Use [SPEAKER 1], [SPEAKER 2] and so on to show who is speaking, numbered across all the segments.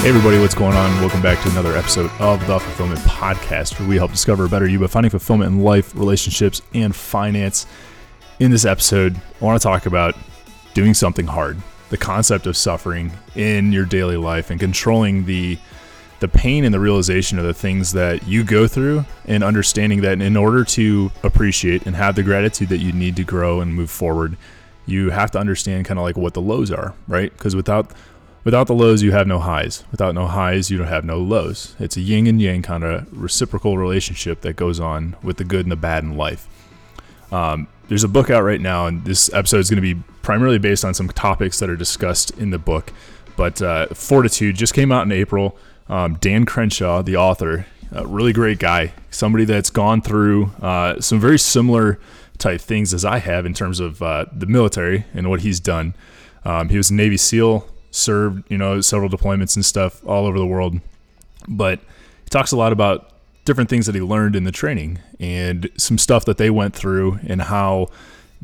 [SPEAKER 1] Hey, everybody, what's going on? Welcome back to another episode of the Fulfillment Podcast, where we help discover a better you by finding fulfillment in life, relationships, and finance. In this episode, I want to talk about doing something hard, the concept of suffering in your daily life, and controlling the the pain and the realization of the things that you go through, and understanding that in order to appreciate and have the gratitude that you need to grow and move forward, you have to understand kind of like what the lows are, right? Because without Without the lows, you have no highs. Without no highs, you don't have no lows. It's a yin and yang kind of reciprocal relationship that goes on with the good and the bad in life. Um, there's a book out right now, and this episode is going to be primarily based on some topics that are discussed in the book. But uh, Fortitude just came out in April. Um, Dan Crenshaw, the author, a really great guy, somebody that's gone through uh, some very similar type things as I have in terms of uh, the military and what he's done. Um, he was a Navy SEAL served, you know, several deployments and stuff all over the world. But he talks a lot about different things that he learned in the training and some stuff that they went through and how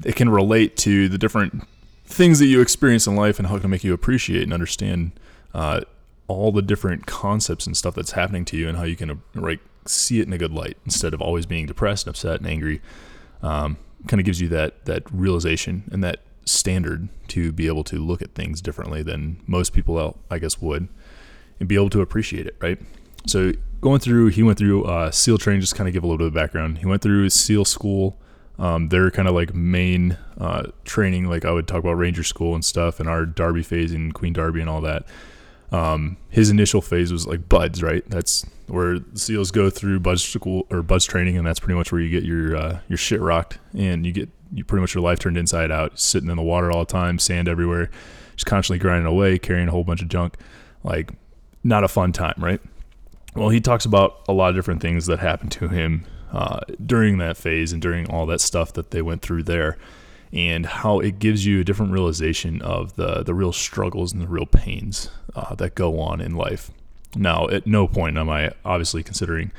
[SPEAKER 1] it can relate to the different things that you experience in life and how it can make you appreciate and understand uh, all the different concepts and stuff that's happening to you and how you can like see it in a good light instead of always being depressed and upset and angry. Um, kind of gives you that that realization and that standard to be able to look at things differently than most people, out I guess, would, and be able to appreciate it, right? So going through, he went through uh, SEAL training. Just kind of give a little bit of background. He went through his SEAL school. Um, their kind of like main uh, training, like I would talk about Ranger School and stuff, and our Darby phase and Queen Darby and all that. Um, his initial phase was like BUD/S, right? That's where SEALs go through BUD/S school or BUD/S training, and that's pretty much where you get your uh, your shit rocked, and you get you pretty much your life turned inside out, sitting in the water all the time, sand everywhere, just constantly grinding away, carrying a whole bunch of junk. Like, not a fun time, right? Well, he talks about a lot of different things that happened to him uh, during that phase and during all that stuff that they went through there, and how it gives you a different realization of the the real struggles and the real pains uh, that go on in life. Now, at no point am I obviously considering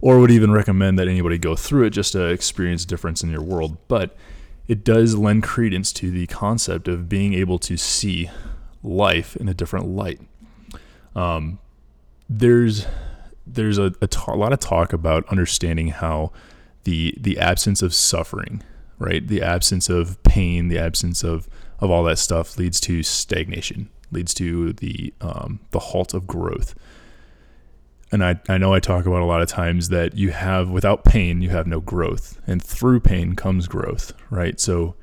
[SPEAKER 1] or would even recommend that anybody go through it just to experience a difference in your world. But it does lend credence to the concept of being able to see life in a different light. Um, there's there's a, a, ta- a lot of talk about understanding how the the absence of suffering, right, the absence of pain, the absence of of all that stuff leads to stagnation, leads to the um, the halt of growth and I, I know I talk about a lot of times that you have without pain you have no growth. And through pain comes growth right? So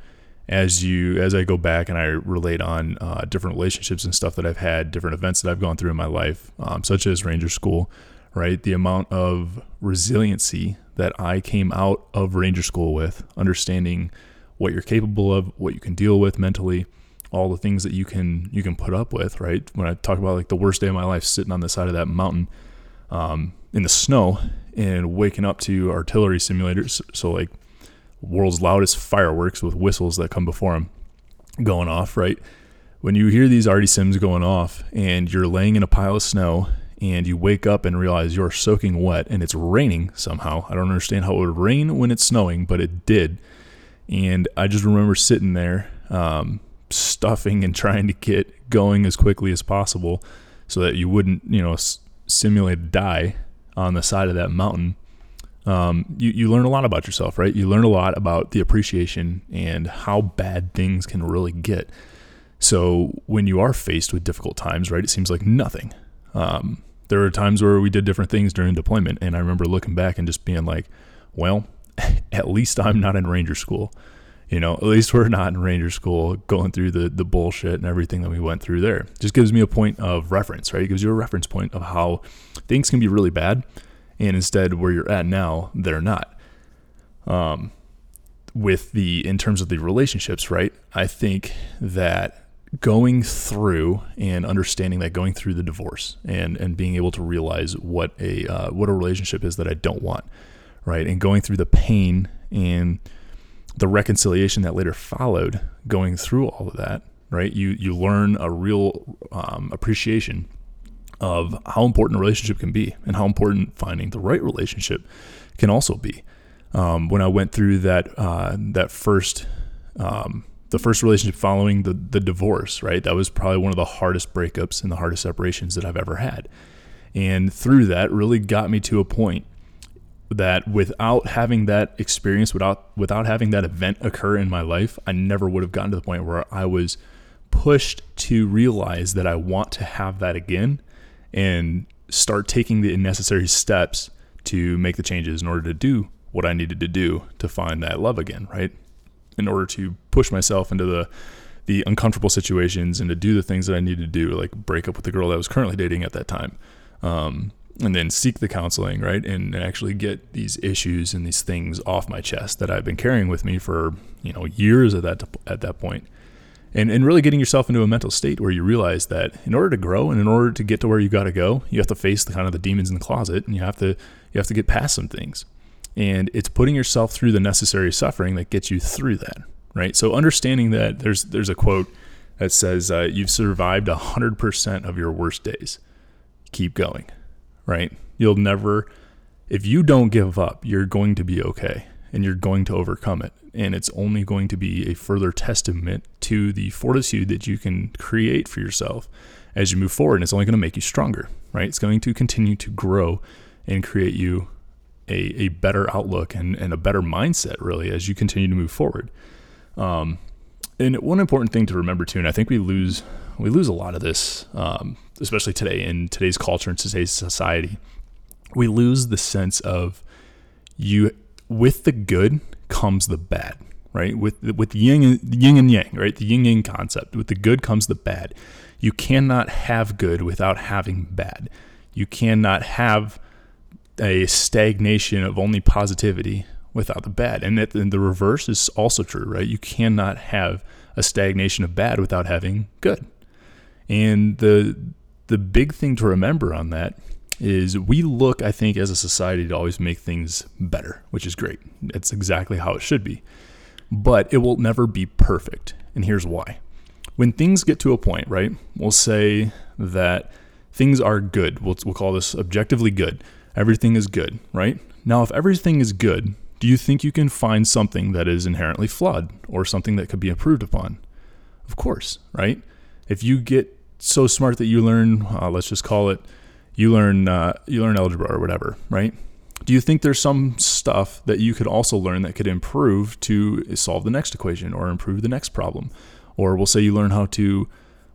[SPEAKER 1] as you as I go back and I relate on uh, different relationships and stuff that I've had different events that I've gone through in my life um, such as Ranger School right? The amount of resiliency that I came out of Ranger School with understanding what you're capable of what you can deal with mentally all the things that you can you can put up with right? When I talk about like the worst day of my life sitting on the side of that mountain um, in the snow and waking up to artillery simulators. So like world's loudest fireworks with whistles that come before them going off, right? When you hear these arty sims going off and you're laying in a pile of snow and you wake up and realize you're soaking wet and it's raining somehow. I don't understand how it would rain when it's snowing, but it did. And I just remember sitting there, um, stuffing and trying to get going as quickly as possible so that you wouldn't, you know, simulate die on the side of that mountain, um, you, you learn a lot about yourself, right? You learn a lot about the appreciation and how bad things can really get. So when you are faced with difficult times, right, it seems like nothing. Um, there are times where we did different things during deployment, and I remember looking back and just being like, well, at least I'm not in Ranger School. You know, at least we're not in Ranger School going through the the bullshit and everything that we went through there. Just gives me a point of reference, right? It gives you a reference point of how things can be really bad, and instead where you're at now, they're not. Um, with the in terms of the relationships, right? I think that going through and understanding that going through the divorce and and being able to realize what a uh, what a relationship is that I don't want, right? And going through the pain and the reconciliation that later followed going through all of that right you you learn a real um, appreciation of how important a relationship can be and how important finding the right relationship can also be um, when I went through that uh, that first um, the first relationship following the the divorce, right? That was probably one of the hardest breakups and the hardest separations that I've ever had. And through that really got me to a point that without having that experience, without without having that event occur in my life, I never would have gotten to the point where I was pushed to realize that I want to have that again and start taking the necessary steps to make the changes in order to do what I needed to do to find that love again, right? In order to push myself into the the uncomfortable situations and to do the things that I needed to do, like break up with the girl that I was currently dating at that time. Um, and then seek the counseling, right? And, and actually get these issues and these things off my chest that I've been carrying with me for, you know, years at that at that point. And and really getting yourself into a mental state where you realize that in order to grow and in order to get to where you got to go, you have to face the kind of the demons in the closet and you have to you have to get past some things. And it's putting yourself through the necessary suffering that gets you through that, right? So understanding that there's there's a quote that says uh, you've survived 100% of your worst days. Keep going right? You'll never, if you don't give up, you're going to be okay and you're going to overcome it. And it's only going to be a further testament to the fortitude that you can create for yourself as you move forward. And it's only going to make you stronger, right? It's going to continue to grow and create you a, a better outlook and, and a better mindset, really, as you continue to move forward. Um, and one important thing to remember too, and I think we lose we lose a lot of this, um, especially today in today's culture and today's society. We lose the sense of you with the good comes the bad, right? With with yin and, yin and yang, right? The yin yang concept. With the good comes the bad. You cannot have good without having bad. You cannot have a stagnation of only positivity without the bad. And, that, and the reverse is also true, right? You cannot have a stagnation of bad without having good. And the the big thing to remember on that is we look, I think, as a society to always make things better, which is great. It's exactly how it should be. But it will never be perfect. And here's why. When things get to a point, right, we'll say that things are good. We'll, we'll call this objectively good. Everything is good, right? Now, if everything is good, do you think you can find something that is inherently flawed or something that could be improved upon? Of course, right? If you get so smart that you learn, uh, let's just call it, you learn uh, you learn algebra or whatever, right? Do you think there's some stuff that you could also learn that could improve to solve the next equation or improve the next problem? Or we'll say you learn how to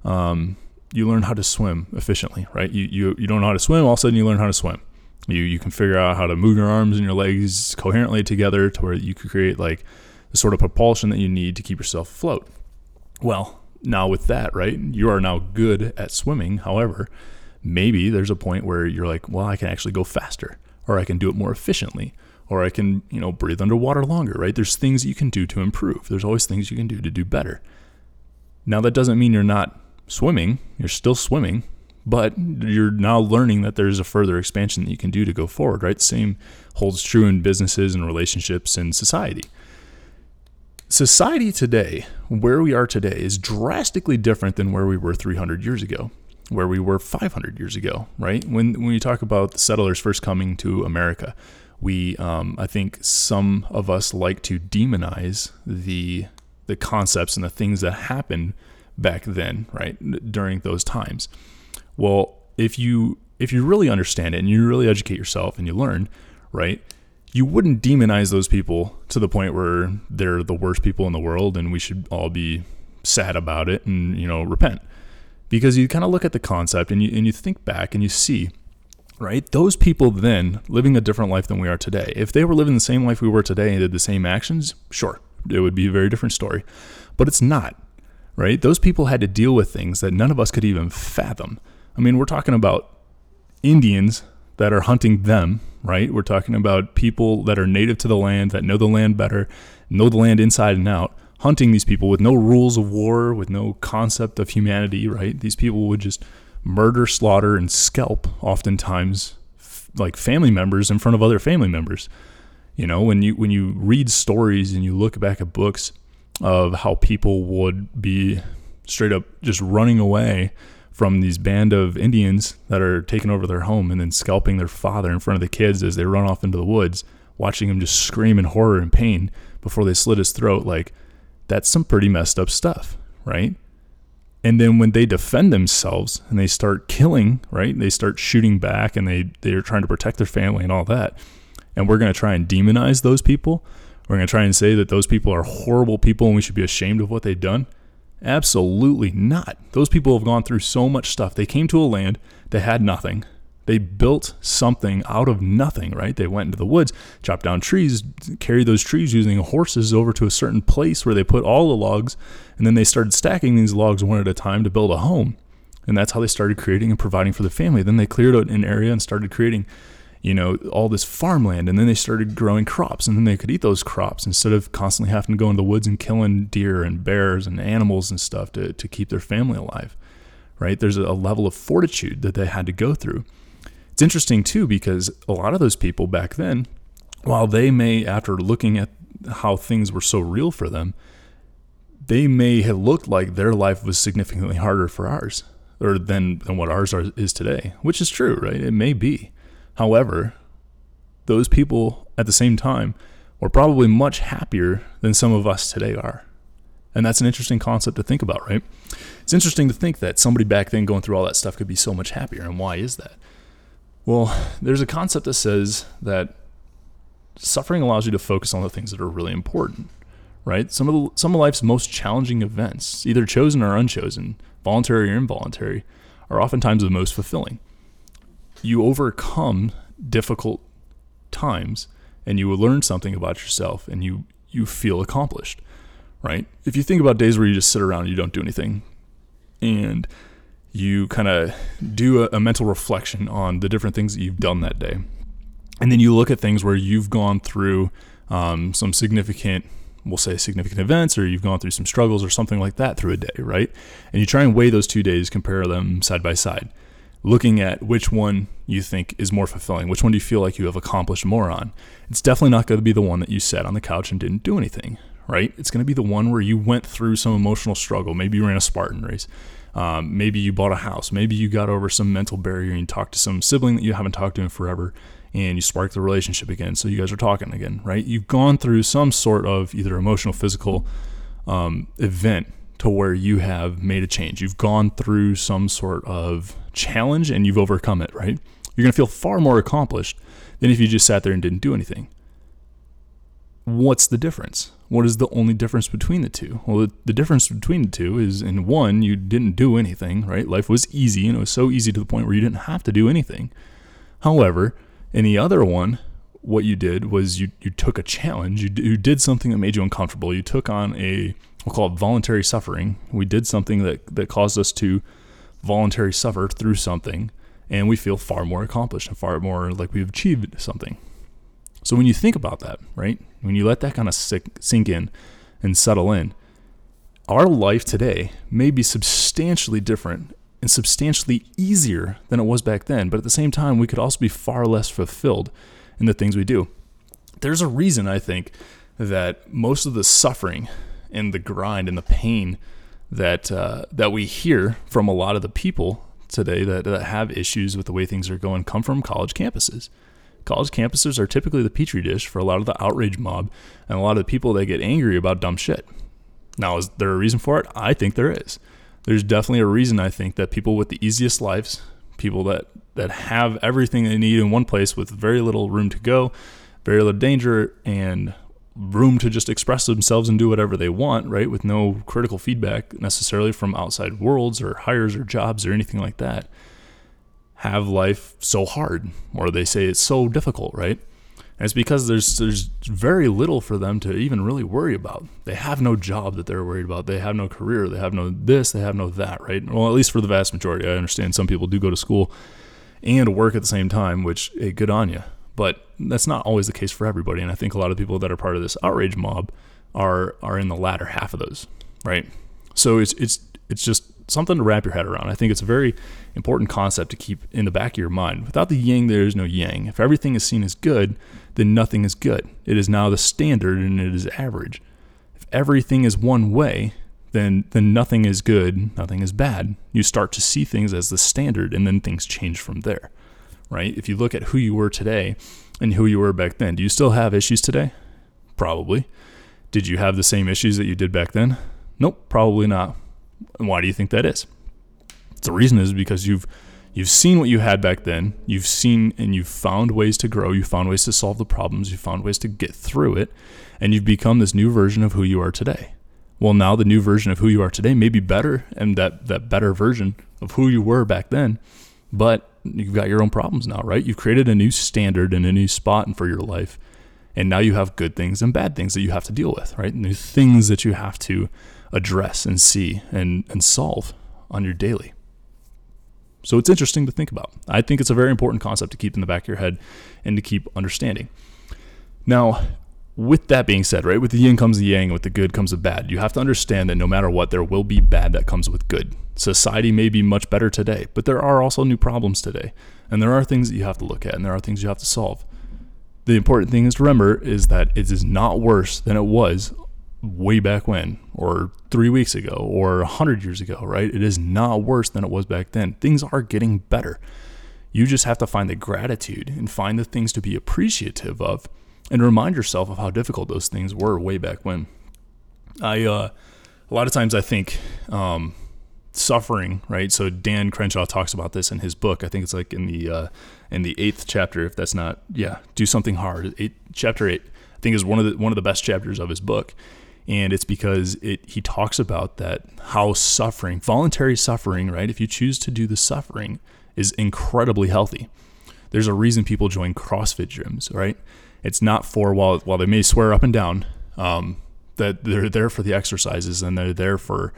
[SPEAKER 1] um, you learn how to swim efficiently, right? You, you you don't know how to swim, all of a sudden you learn how to swim. You you can figure out how to move your arms and your legs coherently together to where you could create like the sort of propulsion that you need to keep yourself afloat. Well, now with that, right, you are now good at swimming. However, maybe there's a point where you're like, well, I can actually go faster, or I can do it more efficiently, or I can, you know, breathe underwater longer, right? There's things you can do to improve. There's always things you can do to do better. Now that doesn't mean you're not swimming. You're still swimming, but you're now learning that there's a further expansion that you can do to go forward, right? Same holds true in businesses and relationships and society society today, where we are today, is drastically different than where we were 300 years ago, where we were 500 years ago, right? When, when you talk about the settlers first coming to America, we, um, I think some of us like to demonize the, the concepts and the things that happened back then, right? During those times. Well, if you, if you really understand it and you really educate yourself and you learn, right? You wouldn't demonize those people to the point where they're the worst people in the world and we should all be sad about it and you know repent. Because you kind of look at the concept and you and you think back and you see right those people then living a different life than we are today. If they were living the same life we were today and did the same actions sure it would be a very different story. But it's not right? Those people had to deal with things that none of us could even fathom. I mean we're talking about indians that are hunting them right? We're talking about people that are native to the land, that know the land better, know the land inside and out, hunting these people with no rules of war, with no concept of humanity, right? These people would just murder, slaughter, and scalp, oftentimes f- like family members in front of other family members. You know, when you when you read stories and you look back at books of how people would be straight up just running away from these band of Indians that are taking over their home and then scalping their father in front of the kids as they run off into the woods, watching him just scream in horror and pain before they slit his throat. Like That's some pretty messed up stuff, right? And then when they defend themselves and they start killing, right? They start shooting back and they they're trying to protect their family and all that. And we're going to try and demonize those people. We're going to try and say that those people are horrible people and we should be ashamed of what they've done. Absolutely not. Those people have gone through so much stuff. They came to a land that had nothing. They built something out of nothing, right? They went into the woods, chopped down trees, carried those trees using horses over to a certain place where they put all the logs, and then they started stacking these logs one at a time to build a home. And that's how they started creating and providing for the family. Then they cleared out an area and started creating, you know, all this farmland. And then they started growing crops, and then they could eat those crops instead of constantly having to go into the woods and killing deer and bears and animals and stuff to, to keep their family alive, right? There's a level of fortitude that they had to go through. It's interesting too because a lot of those people back then, while they may, after looking at how things were so real for them, they may have looked like their life was significantly harder for ours or than, than what ours are, is today, which is true, right? It may be. However, those people at the same time were probably much happier than some of us today are. And that's an interesting concept to think about, right? It's interesting to think that somebody back then going through all that stuff could be so much happier. And why is that? Well, there's a concept that says that suffering allows you to focus on the things that are really important, right? Some of the, some of life's most challenging events, either chosen or unchosen, voluntary or involuntary, are oftentimes the most fulfilling. You overcome difficult times and you will learn something about yourself and you you feel accomplished, right? If you think about days where you just sit around and you don't do anything and you kind of do a, a, mental reflection on the different things that you've done that day. And then you look at things where you've gone through um, some significant, we'll say significant events, or you've gone through some struggles or something like that through a day, right? And you try and weigh those two days, compare them side by side, looking at which one you think is more fulfilling, which one do you feel like you have accomplished more on. It's definitely not going to be the one that you sat on the couch and didn't do anything, right? It's going to be the one where you went through some emotional struggle. Maybe you ran a Spartan race um, maybe you bought a house. Maybe you got over some mental barrier and you talked to some sibling that you haven't talked to in forever and you spark the relationship again. So you guys are talking again, right? You've gone through some sort of either emotional, physical um, event to where you have made a change. You've gone through some sort of challenge and you've overcome it, right? You're going to feel far more accomplished than if you just sat there and didn't do anything. What's the difference? What is the only difference between the two? Well, the, the difference between the two is in one, you didn't do anything, right? Life was easy and it was so easy to the point where you didn't have to do anything. However, in the other one, what you did was you, you took a challenge, you, you did something that made you uncomfortable. You took on a, we'll call it voluntary suffering. We did something that, that caused us to voluntarily suffer through something, and we feel far more accomplished and far more like we've achieved something. So when you think about that, right, when you let that kind of sink in and settle in, our life today may be substantially different and substantially easier than it was back then. But at the same time, we could also be far less fulfilled in the things we do. There's a reason, I think, that most of the suffering and the grind and the pain that uh, that we hear from a lot of the people today that, that have issues with the way things are going come from college campuses college campuses are typically the petri dish for a lot of the outrage mob and a lot of the people that get angry about dumb shit. Now, is there a reason for it? I think there is. There's definitely a reason I think that people with the easiest lives, people that, that have everything they need in one place with very little room to go, very little danger, and room to just express themselves and do whatever they want, right? With no critical feedback necessarily from outside worlds or hires or jobs or anything like that have life so hard, or they say it's so difficult, right? And it's because there's there's very little for them to even really worry about. They have no job that they're worried about. They have no career. They have no this. They have no that, right? Well, at least for the vast majority. I understand some people do go to school and work at the same time, which hey, good on you. But that's not always the case for everybody. And I think a lot of people that are part of this outrage mob are are in the latter half of those, right? So it's it's it's just something to wrap your head around. I think it's a very important concept to keep in the back of your mind. Without the yin, there is no yang. If everything is seen as good, then nothing is good. It is now the standard and it is average. If everything is one way, then then nothing is good, nothing is bad. You start to see things as the standard and then things change from there. Right? If you look at who you were today and who you were back then, do you still have issues today? Probably. Did you have the same issues that you did back then? Nope, probably not. And why do you think that is? The reason is because you've you've seen what you had back then. You've seen and you've found ways to grow. You found ways to solve the problems. You found ways to get through it, and you've become this new version of who you are today. Well, now the new version of who you are today may be better, and that that better version of who you were back then, but you've got your own problems now, right? You've created a new standard and a new spot for your life. And now you have good things and bad things that you have to deal with, right? New things that you have to address and see and, and solve on your daily. So it's interesting to think about. I think it's a very important concept to keep in the back of your head and to keep understanding. Now, with that being said, right, with the yin comes the yang, with the good comes the bad. You have to understand that no matter what, there will be bad that comes with good. Society may be much better today, but there are also new problems today. And there are things that you have to look at and there are things you have to solve. The important thing is to remember is that it is not worse than it was way back when, or three weeks ago, or a hundred years ago, right? It is not worse than it was back then. Things are getting better. You just have to find the gratitude and find the things to be appreciative of and remind yourself of how difficult those things were way back when. I, uh, a lot of times I think, um, suffering, right? So Dan Crenshaw talks about this in his book. I think it's like in the, uh, in the eighth chapter, if that's not, yeah, do something hard. Eight, chapter eight, I think is one of the, one of the best chapters of his book and it's because it he talks about that how suffering voluntary suffering right if you choose to do the suffering is incredibly healthy there's a reason people join crossfit gyms right it's not for while while they may swear up and down um, that they're there for the exercises and they're there for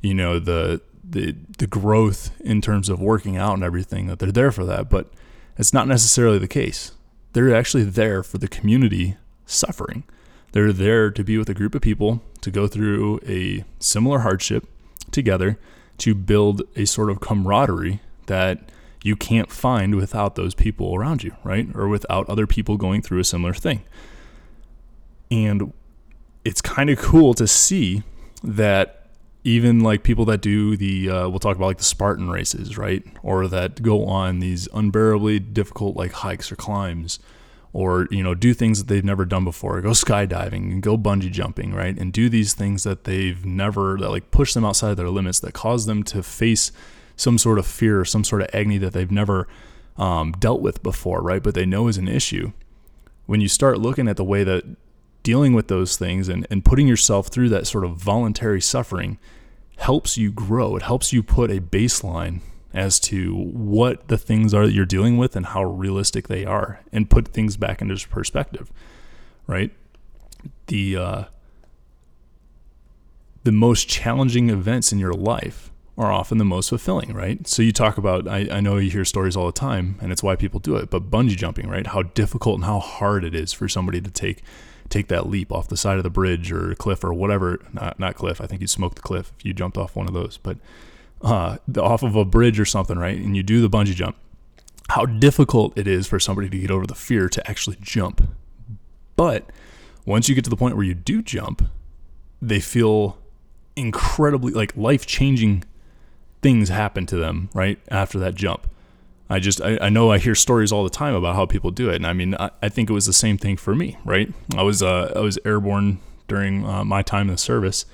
[SPEAKER 1] you know the the the growth in terms of working out and everything that they're there for that. But it's not necessarily the case. They're actually there for the community suffering. They're there to be with a group of people to go through a similar hardship together to build a sort of camaraderie that you can't find without those people around you, right? Or without other people going through a similar thing. And it's kind of cool to see that even like people that do the uh, we'll talk about like the Spartan races, right? Or that go on these unbearably difficult like hikes or climbs or you know do things that they've never done before go skydiving and go bungee jumping right and do these things that they've never that like push them outside their limits that cause them to face some sort of fear some sort of agony that they've never um, dealt with before right? But they know is an issue. When you start looking at the way that dealing with those things and, and putting yourself through that sort of voluntary suffering helps you grow. It helps you put a baseline as to what the things are that you're dealing with and how realistic they are and put things back into perspective right? The uh, the most challenging events in your life are often the most fulfilling right so you talk about I, I know you hear stories all the time and it's why people do it but bungee jumping right how difficult and how hard it is for somebody to take take that leap off the side of the bridge or cliff or whatever not not cliff i think you'd smoke the cliff if you jumped off one of those but uh, off of a bridge or something, right? And you do the bungee jump, how difficult it is for somebody to get over the fear to actually jump. But once you get to the point where you do jump, they feel incredibly like life changing things happen to them right after that jump. I just I, I, know I hear stories all the time about how people do it, and I mean I, I think it was the same thing for me, right? I was uh, I was airborne during uh, my time in the service,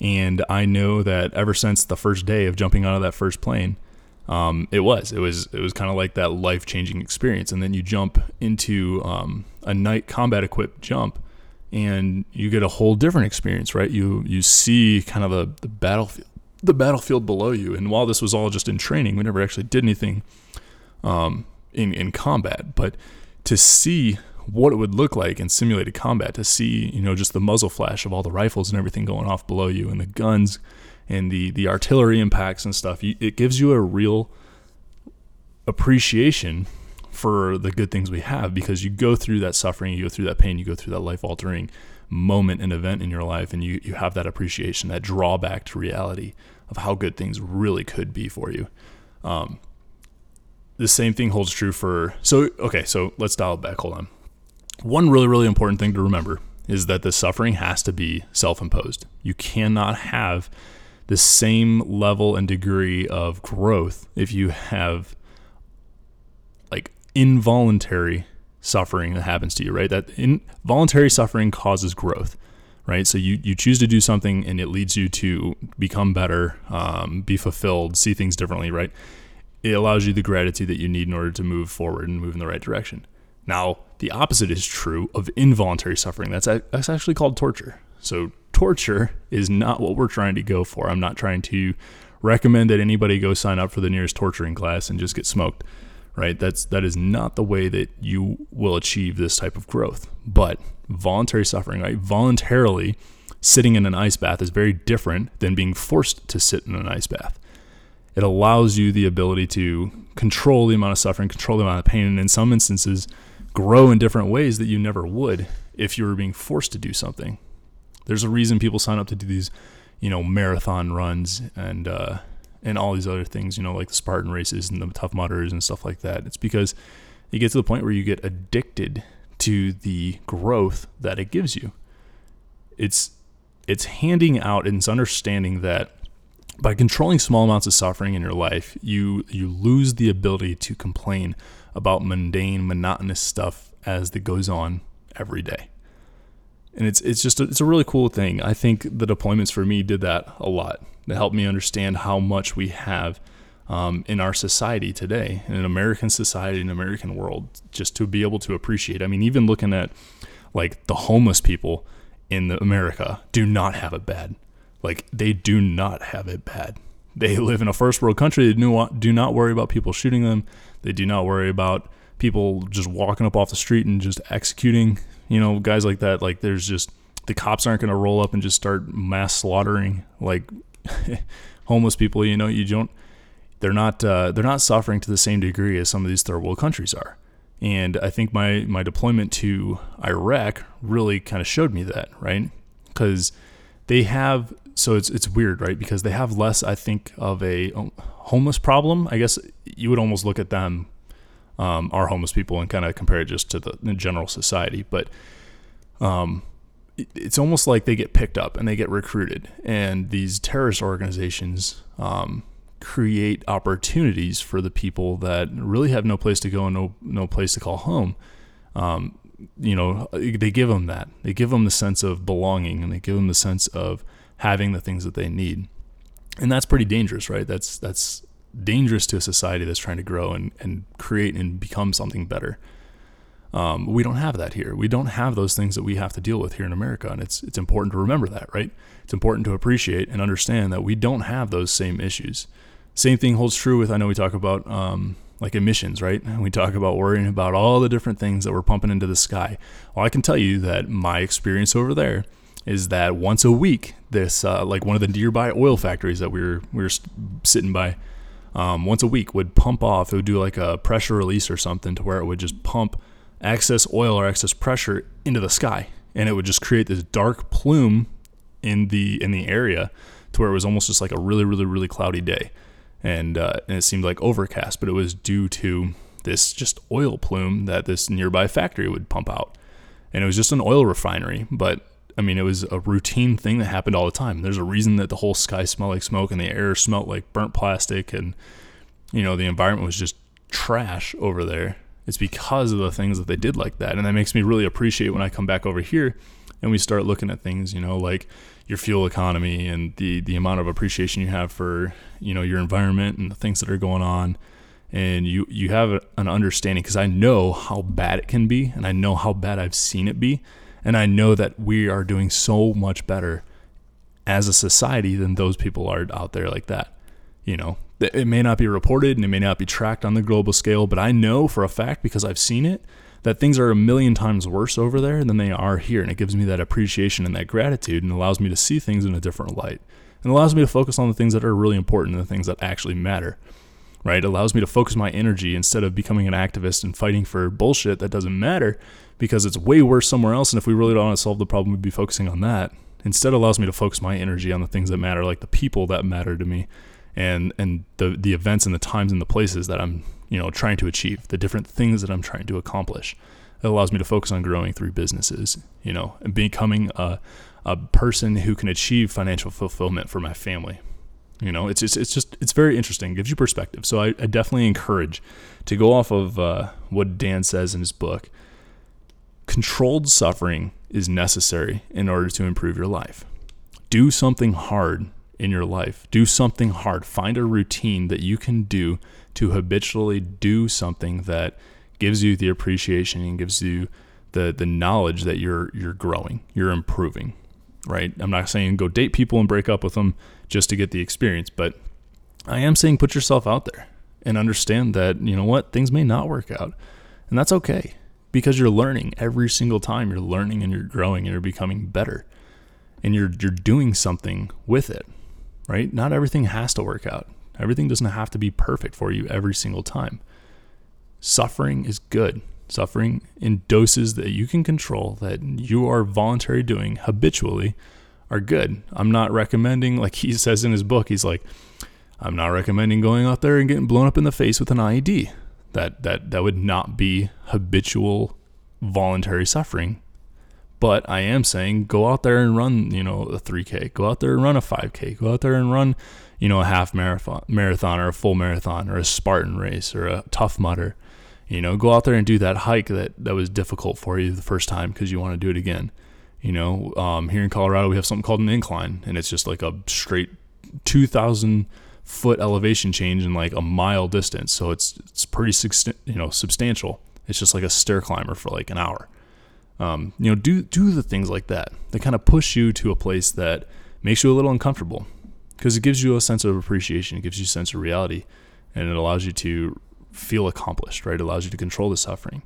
[SPEAKER 1] and I know that ever since the first day of jumping out of that first plane, um, it was it was it was kind of like that life changing experience. And then you jump into um, a night combat equipped jump, and you get a whole different experience, right? You you see kind of the the battlefield the battlefield below you. And while this was all just in training, we never actually did anything um, in in combat, but to see what it would look like in simulated combat to see, you know, just the muzzle flash of all the rifles and everything going off below you and the guns and the, the artillery impacts and stuff. It gives you a real appreciation for the good things we have because you go through that suffering, you go through that pain, you go through that life altering moment and event in your life, and you, you have that appreciation, that drawback to reality of how good things really could be for you. Um, the same thing holds true for so okay so let's dial back hold on one really, really important thing to remember is that the suffering has to be self imposed. You cannot have the same level and degree of growth if you have like involuntary suffering that happens to you, right? That involuntary suffering causes growth, right? So you, you choose to do something and it leads you to become better, um, be fulfilled, see things differently, right? It allows you the gratitude that you need in order to move forward and move in the right direction. Now, the opposite is true of involuntary suffering. That's, that's actually called torture. So, torture is not what we're trying to go for. I'm not trying to recommend that anybody go sign up for the nearest torturing class and just get smoked right? That's that is not the way that you will achieve this type of growth. But voluntary suffering, right? Voluntarily sitting in an ice bath is very different than being forced to sit in an ice bath. It allows you the ability to control the amount of suffering, control the amount of pain, and in some instances, grow in different ways that you never would if you were being forced to do something. There's a reason people sign up to do these, you know, marathon runs and uh, and all these other things, you know, like the Spartan races and the Tough Mudders and stuff like that. It's because you get to the point where you get addicted to the growth that it gives you. It's it's handing out and it's understanding that by controlling small amounts of suffering in your life, you you lose the ability to complain about mundane, monotonous stuff as that goes on every day. And it's it's just a, it's a really cool thing. I think the deployments for me did that a lot to help me understand how much we have um, in our society today, in an American society, in an American world, just to be able to appreciate. I mean, even looking at like the homeless people in America do not have it bad. Like they do not have it bad. They live in a first world country. They do not, do not worry about people shooting them. They do not worry about people just walking up off the street and just executing, you know, guys like that. Like there's just the cops aren't going to roll up and just start mass slaughtering like homeless people, you know, you don't they're not uh, they're not suffering to the same degree as some of these third world countries are. And I think my my deployment to Iraq really kind of showed me that, right? Because they have so it's it's weird, right? Because they have less, I think, of a um, homeless problem. I guess you would almost look at them, um, our homeless people, and kind of compare it just to the, the general society. But um, it's almost like they get picked up and they get recruited, and these terrorist organizations um, create opportunities for the people that really have no place to go and no no place to call home. Um, you know, they give them that. They give them the sense of belonging, and they give them the sense of having the things that they need, and that's pretty dangerous, right? That's that's dangerous to a society that's trying to grow and, and create and become something better. Um, we don't have that here. We don't have those things that we have to deal with here in America, and it's it's important to remember that, right? It's important to appreciate and understand that we don't have those same issues. Same thing holds true with I know we talk about um, like emissions, right? And we talk about worrying about all the different things that we're pumping into the sky. Well, I can tell you that my experience over there is that once a week, this uh, like one of the nearby oil factories that we were we were sitting by. Um, once a week would pump off. It would do like a pressure release or something to where it would just pump excess oil or excess pressure into the sky, and it would just create this dark plume in the in the area to where it was almost just like a really really really cloudy day, and uh, and it seemed like overcast, but it was due to this just oil plume that this nearby factory would pump out, and it was just an oil refinery, but I mean, it was a routine thing that happened all the time. There's a reason that the whole sky smelled like smoke and the air smelled like burnt plastic, and you know the environment was just trash over there it's because of the things that they did like that. And that makes me really appreciate when I come back over here and we start looking at things, you know, like your fuel economy and the the amount of appreciation you have for, you know, your environment and the things that are going on and you you have an understanding because I know how bad it can be and I know how bad I've seen it be and I know that we are doing so much better as a society than those people are out there like that. You know, it may not be reported and it may not be tracked on the global scale, but I know for a fact because I've seen it that things are a million times worse over there than they are here. And it gives me that appreciation and that gratitude and allows me to see things in a different light. And allows me to focus on the things that are really important and the things that actually matter. Right? It allows me to focus my energy instead of becoming an activist and fighting for bullshit that doesn't matter because it's way worse somewhere else. And if we really don't want to solve the problem, we'd be focusing on that. Instead allows me to focus my energy on the things that matter, like the people that matter to me and and the the events and the times and the places that I'm you know trying to achieve, the different things that I'm trying to accomplish. It allows me to focus on growing through businesses, you know, and becoming a a person who can achieve financial fulfillment for my family. You know, it's just it's just it's very interesting. It gives you perspective. So I, I definitely encourage to go off of uh, what Dan says in his book. Controlled suffering is necessary in order to improve your life. Do something hard in your life. Do something hard. Find a routine that you can do to habitually do something that gives you the appreciation and gives you the the knowledge that you're you're growing, you're improving, right? I'm not saying go date people and break up with them just to get the experience, but I am saying put yourself out there and understand that, you know what, things may not work out. And that's okay because you're learning every single time. You're learning and you're growing and you're becoming better. And you're you're doing something with it. Right? Not everything has to work out. Everything doesn't have to be perfect for you every single time. Suffering is good. Suffering in doses that you can control, that you are voluntary doing habitually, are good. I'm not recommending, like he says in his book, he's like, I'm not recommending going out there and getting blown up in the face with an IED. That that that would not be habitual voluntary suffering. But I am saying go out there and run, you know, a 3K. Go out there and run a 5K. Go out there and run, you know, a half marathon, marathon or a full marathon or a Spartan race or a Tough Mudder. You know, go out there and do that hike that that was difficult for you the first time because you want to do it again. You know, um, here in Colorado we have something called an incline, and it's just like a straight 2,000 foot elevation change in like a mile distance. So it's it's pretty you know substantial. It's just like a stair climber for like an hour. Um, you know, do do the things like that. that kind of push you to a place that makes you a little uncomfortable because it gives you a sense of appreciation. It gives you a sense of reality, and it allows you to feel accomplished. Right, it allows you to control the suffering.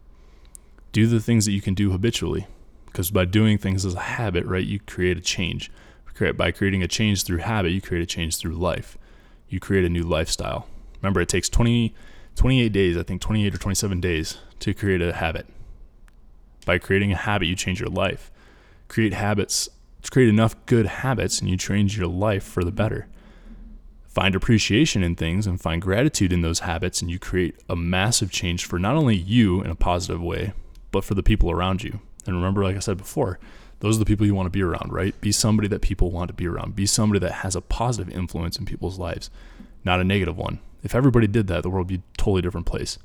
[SPEAKER 1] Do the things that you can do habitually, because by doing things as a habit, right, you create a change. By creating a change through habit, you create a change through life you create a new lifestyle. Remember, it takes 20, 28 days, I think 28 or 27 days to create a habit. By creating a habit, you change your life. Create habits, create enough good habits, and you change your life for the better. Find appreciation in things and find gratitude in those habits, and you create a massive change for not only you in a positive way, but for the people around you. And remember, like I said before, those are the people you want to be around, right? Be somebody that people want to be around. Be somebody that has a positive influence in people's lives, not a negative one. If everybody did that, the world would be a totally different place.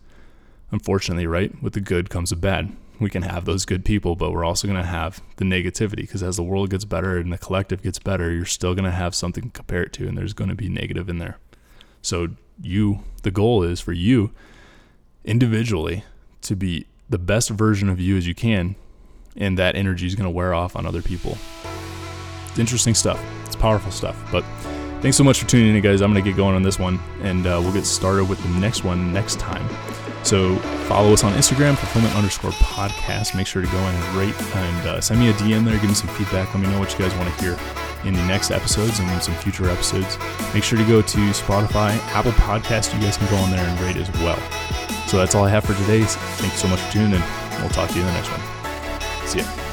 [SPEAKER 1] Unfortunately, right? With the good comes the bad. We can have those good people, but we're also going to have the negativity because as the world gets better and the collective gets better, you're still going to have something to compare it to, and there's going to be negative in there. So, you, the goal is for you individually to be the best version of you as you can and that energy is going to wear off on other people. It's interesting stuff. It's powerful stuff. But thanks so much for tuning in, guys. I'm going to get going on this one, and uh, we'll get started with the next one next time. So follow us on Instagram, fulfillment underscore podcast. Make sure to go in and rate and uh, send me a DM there. Give me some feedback. Let me know what you guys want to hear in the next episodes and some future episodes. Make sure to go to Spotify, Apple Podcast. You guys can go on there and rate as well. So that's all I have for today. Thank you so much for tuning in. We'll talk to you in the next one. Ya.